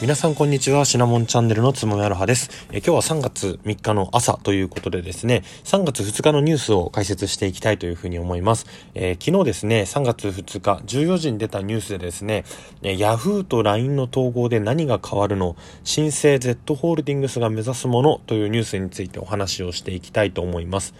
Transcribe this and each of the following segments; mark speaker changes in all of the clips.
Speaker 1: 皆さんこんにちは。シナモンチャンネルのつもめあるはです。え今日は3月3日の朝ということでですね3月2日のニュースを解説していきたいというふうに思います、えー、昨日ですね3月2日14時に出たニュースでですね Yahoo と LINE の統合で何が変わるの新生 Z ホールディングスが目指すものというニュースについてお話をしていきたいと思います。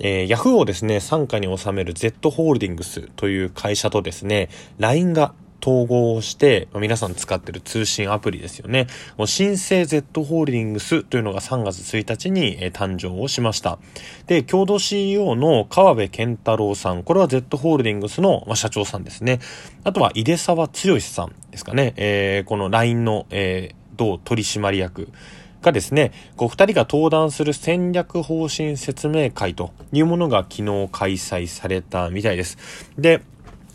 Speaker 1: えー、ヤフーをですね、傘下に収める Z ホールディングスという会社とですね、LINE が統合をして、皆さん使ってる通信アプリですよね。新生 Z ホールディングスというのが3月1日に、誕生をしました。で、共同 CEO の川辺健太郎さん、これは Z ホールディングスの、社長さんですね。あとは、井出沢剛さんですかね。えー、この LINE の、えー、同取締役。がですね、こう二人が登壇する戦略方針説明会というものが昨日開催されたみたいです。で、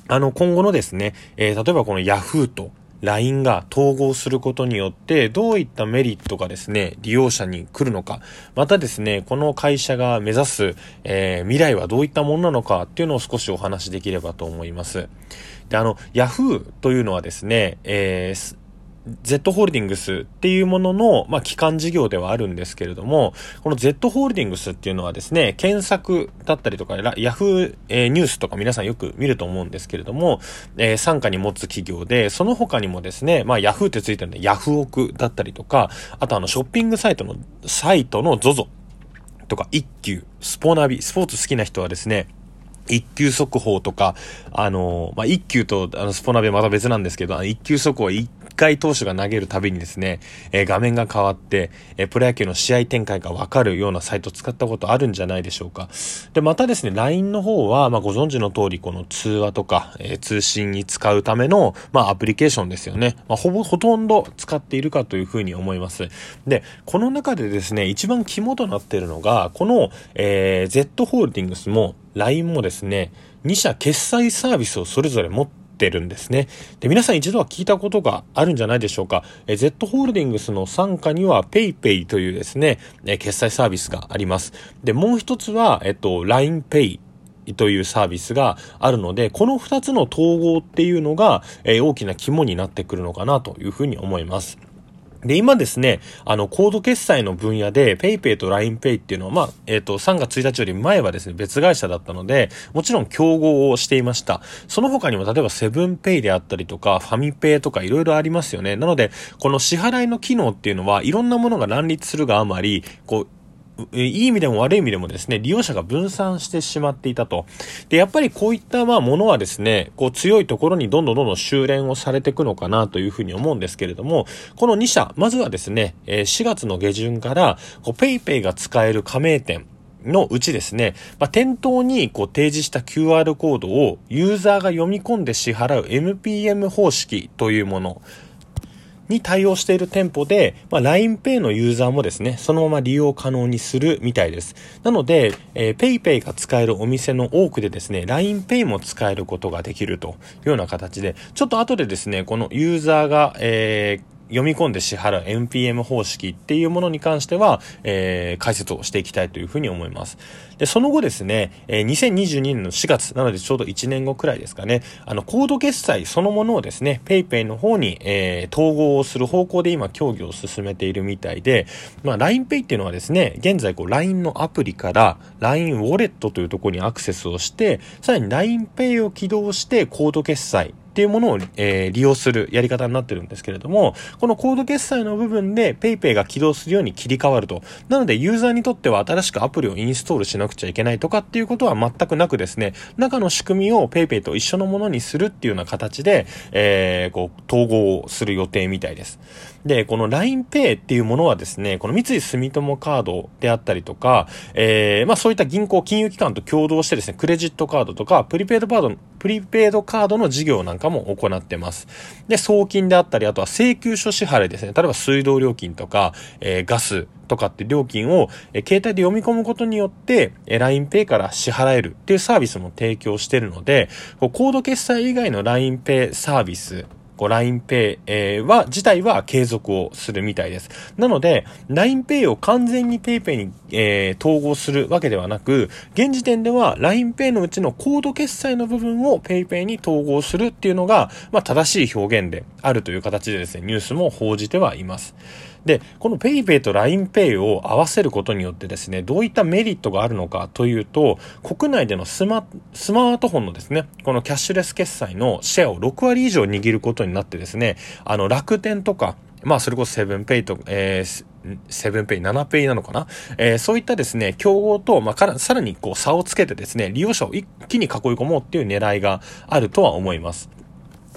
Speaker 1: あの、今後のですね、えー、例えばこの Yahoo と LINE が統合することによって、どういったメリットがですね、利用者に来るのか、またですね、この会社が目指す、えー、未来はどういったものなのかっていうのを少しお話しできればと思います。で、あの、Yahoo というのはですね、えー、Z ホールディングスっていうものの、まあ、基幹事業ではあるんですけれども、この Z ホールディングスっていうのはですね、検索だったりとか、ヤフー、えー、ニュースとか皆さんよく見ると思うんですけれども、えー、傘下に持つ企業で、その他にもですね、まあ、ヤフーってついてるんで、ヤフオクだったりとか、あとあの、ショッピングサイトの、サイトの ZOZO とか、一休、スポナビ、スポーツ好きな人はですね、一級速報とか、あの、まあ、一級と、あの、スポナベまた別なんですけど、一級速報一回投手が投げるたびにですね、え、画面が変わって、え、プロ野球の試合展開がわかるようなサイト使ったことあるんじゃないでしょうか。で、またですね、LINE の方は、まあ、ご存知の通り、この通話とか、え、通信に使うための、まあ、アプリケーションですよね。まあ、ほぼ、ほとんど使っているかというふうに思います。で、この中でですね、一番肝となっているのが、この、えー、Z ホールディングスも、LINE もですね、2社決済サービスをそれぞれ持ってるんですね。で、皆さん一度は聞いたことがあるんじゃないでしょうか。え Z ホールディングスの傘下には PayPay というですね、え決済サービスがあります。で、もう一つは、えっと、LINEPay というサービスがあるので、この2つの統合っていうのが、え大きな肝になってくるのかなというふうに思います。で、今ですね、あの、コード決済の分野で PayPay と LINEPay っていうのは、まあ、えっ、ー、と、3月1日より前はですね、別会社だったので、もちろん競合をしていました。その他にも、例えばセブンペイであったりとか、ファミペイとかいろいろありますよね。なので、この支払いの機能っていうのは、いろんなものが乱立するがあまり、こう、いい意味でも悪い意味でもですね、利用者が分散してしまっていたと。で、やっぱりこういったまあものはですね、こう強いところにどんどんどんどん修練をされていくのかなというふうに思うんですけれども、この2社、まずはですね、4月の下旬から、PayPay が使える加盟店、のうちですね、まあ、店頭にこう提示した QR コードをユーザーが読み込んで支払う MPM 方式というもの。に対応している店舗で、まあ、LINEPay のユーザーもですね、そのまま利用可能にするみたいです。なので、えー、PayPay が使えるお店の多くでですね、LINEPay も使えることができるというような形で、ちょっと後でですね、このユーザーが、えー読み込んで支払う NPM 方式っていうものに関しては、えー、解説をしていきたいというふうに思います。で、その後ですね、えー、2022年の4月、なのでちょうど1年後くらいですかね、あの、コード決済そのものをですね、PayPay の方に、えー、統合をする方向で今協議を進めているみたいで、まあ、LINEPay っていうのはですね、現在こう LINE のアプリから LINE ウォレットというところにアクセスをして、さらに LINEPay を起動してコード決済、っていうものを、えー、利用するやり方になってるんですけれども、このコード決済の部分で PayPay が起動するように切り替わると。なので、ユーザーにとっては新しくアプリをインストールしなくちゃいけないとかっていうことは全くなくですね、中の仕組みを PayPay と一緒のものにするっていうような形で、えー、こう、統合する予定みたいです。で、この LINEPay っていうものはですね、この三井住友カードであったりとか、えー、まあそういった銀行、金融機関と共同してですね、クレジットカードとか、プリペイドカード、プリペイドカードの事業なんかも行ってます。で、送金であったり、あとは請求書支払いですね。例えば水道料金とか、えー、ガスとかって料金を、えー、携帯で読み込むことによって、えー、LINEPay から支払えるっていうサービスも提供してるので、コード決済以外の LINEPay サービスこう LINEPay、えー、は、自体は継続をするみたいです。なので、LINEPay を完全に PayPay に、えー、統合するわけではなく、現時点では LINEPay のうちのコード決済の部分を PayPay に統合するっていうのが、まあ、正しい表現であるという形でですね、ニュースも報じてはいます。で、この PayPay と LINEPay を合わせることによってですね、どういったメリットがあるのかというと、国内でのスマスマートフォンのですね、このキャッシュレス決済のシェアを6割以上握ることになってですね、あの、楽天とか、まあ、それこそセブンペイと、えー、セブンペイ、7ペイなのかな？えー、そういったですね、競合と、まあ、から、さらにこう差をつけてですね、利用者を一気に囲い込もうっていう狙いがあるとは思います。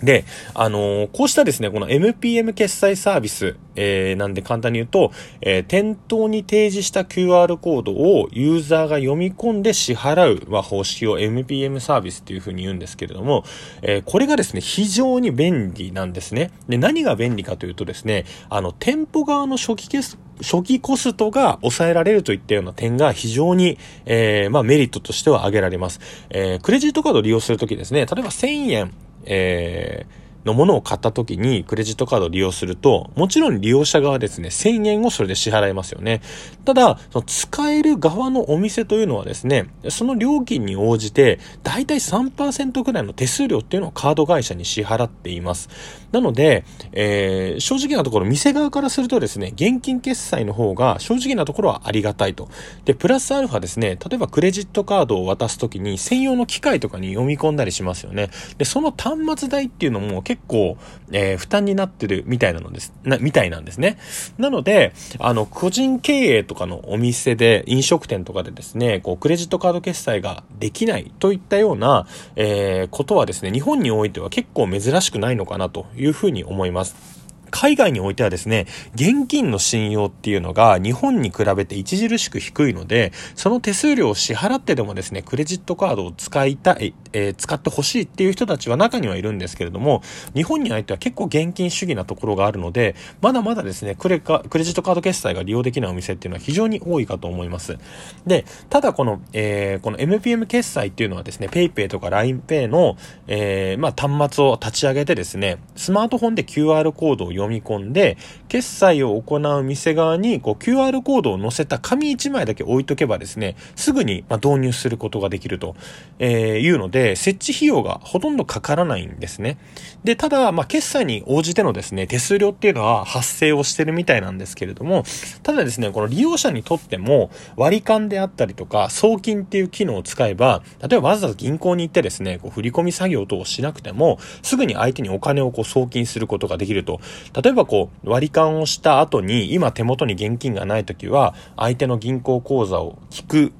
Speaker 1: で、あのー、こうしたですね、この MPM 決済サービス、えー、なんで簡単に言うと、えー、店頭に提示した QR コードをユーザーが読み込んで支払う、ま、方式を MPM サービスというふうに言うんですけれども、えー、これがですね、非常に便利なんですね。で、何が便利かというとですね、あの、店舗側の初期決初期コストが抑えられるといったような点が非常に、えー、まあメリットとしては挙げられます。えー、クレジットカードを利用するときですね、例えば1000円、えー、のものを買った時にクレジットカードを利用すると、もちろん利用者側ですね、1000円をそれで支払いますよね。ただ、その使える側のお店というのはですね、その料金に応じて、だいたい3%くらいの手数料っていうのをカード会社に支払っています。なので、えー、正直なところ、店側からするとですね、現金決済の方が正直なところはありがたいと。で、プラスアルファですね、例えばクレジットカードを渡すときに専用の機械とかに読み込んだりしますよね。で、その端末代っていうのも結結構、えー、負担になってるみたいなのです、な、みたいなんですね。なので、あの、個人経営とかのお店で、飲食店とかでですね、こう、クレジットカード決済ができないといったような、えー、ことはですね、日本においては結構珍しくないのかなというふうに思います。海外においてはですね、現金の信用っていうのが日本に比べて著しく低いので、その手数料を支払ってでもですね、クレジットカードを使いたい、えー、使ってほしいっていう人たちは中にはいるんですけれども、日本においては結構現金主義なところがあるので、まだまだですね、クレカ、クレジットカード決済が利用できないお店っていうのは非常に多いかと思います。で、ただこの、えー、この MPM 決済っていうのはですね、PayPay とか LINEPay の、えー、まあ、端末を立ち上げてですね、スマートフォンで QR コードを読み込んで、決済を行う店側にこう QR コードを載せた紙1枚だけ置いとけばですね、すぐにま導入することができると、えいうので、設置費用がほとんどかからないんですね。で、ただ、ま、決済に応じてのですね、手数料っていうのは発生をしてるみたいなんですけれども、ただですね、この利用者にとっても割り勘であったりとか、送金っていう機能を使えば、例えばわざわざ銀行に行ってですね、こう振り込み作業等をしなくても、すぐに相手にお金をこう送金することができると。例えばこう、割り勘をした後に、今手元に現金がない時は、相手の銀行口座を聞く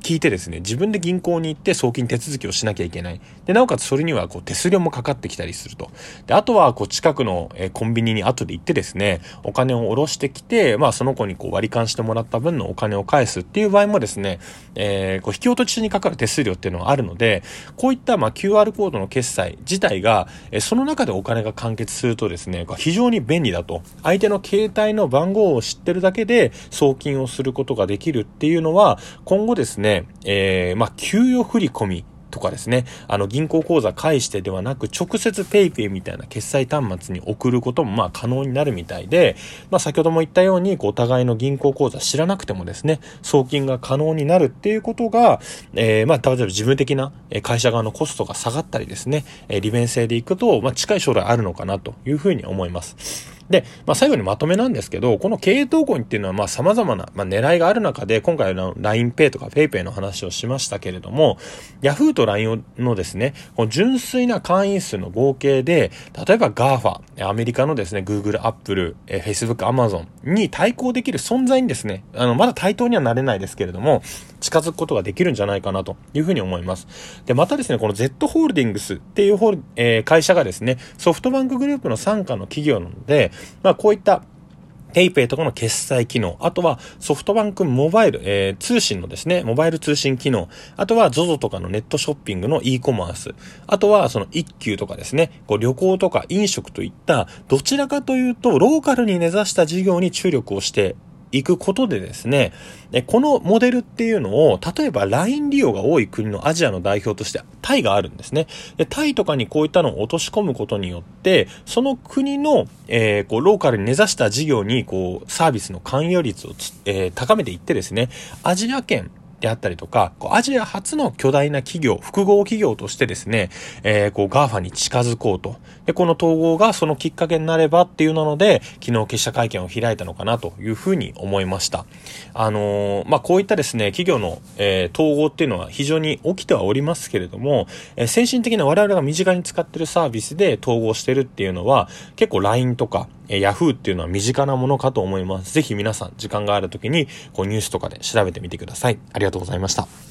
Speaker 1: 聞いてですね、自分で銀行に行って送金手続きをしなきゃいけない。で、なおかつそれにはこう手数料もかかってきたりすると。で、あとはこう近くの、コンビニに後で行ってですね、お金を下ろしてきて、まあその子にこう割り勘してもらった分のお金を返すっていう場合もですね、えー、こう引き落としにかかる手数料っていうのがあるので、こういったまあ QR コードの決済自体が、えその中でお金が完結するとですね、非常に便利だと。相手の携帯の番号を知ってるだけで送金をすることができるっていうのは、今後ですね、ね、えー、まあ、給与振込とかですね、あの銀行口座返してではなく直接 PayPay みたいな決済端末に送ることもま可能になるみたいで、まあ先ほども言ったようにお互いの銀行口座知らなくてもですね、送金が可能になるっていうことが、えー、まあ例えば事務的な会社側のコストが下がったりですね、利便性でいくと、まあ近い将来あるのかなというふうに思います。で、まあ、最後にまとめなんですけど、この経営統合っていうのは、まあ、様々な、まあ、狙いがある中で、今回の LINEPay とか PayPay の話をしましたけれども、Yahoo と LINE のですね、この純粋な会員数の合計で、例えば GAFA、アメリカのですね、Google、Apple、Facebook、Amazon に対抗できる存在にですね、あの、まだ対等にはなれないですけれども、近づくことができるんじゃないかなというふうに思います。で、またですね、この Z ホールディングスっていうホール、えー、会社がですね、ソフトバンクグループの傘下の企業なので、まあ、こういった PayPay とかの決済機能、あとはソフトバンクモバイル、えー、通信のですね、モバイル通信機能、あとは ZOZO とかのネットショッピングの e コマース、あとはその一級とかですね、こう旅行とか飲食といった、どちらかというとローカルに根ざした事業に注力をしていくことでですね、このモデルっていうのを、例えば LINE 利用が多い国のアジアの代表としてタイがあるんですね。でタイとかにこういったのを落とし込むことによって、その国の、えー、こうローカルに根ざした事業にこうサービスの関与率をえー、高めていってですね、アジア圏であったりとか、こうアジア初の巨大な企業、複合企業としてですね、えー、こう GAFA に近づこうと。で、この統合がそのきっかけになればっていうなので、昨日結社会見を開いたのかなというふうに思いました。あのー、まあ、こういったですね、企業の、えー、統合っていうのは非常に起きてはおりますけれども、えー、先進的な我々が身近に使ってるサービスで統合してるっていうのは、結構 LINE とか、えー、Yahoo っていうのは身近なものかと思います。ぜひ皆さん、時間がある時に、こうニュースとかで調べてみてください。ありがとうございました。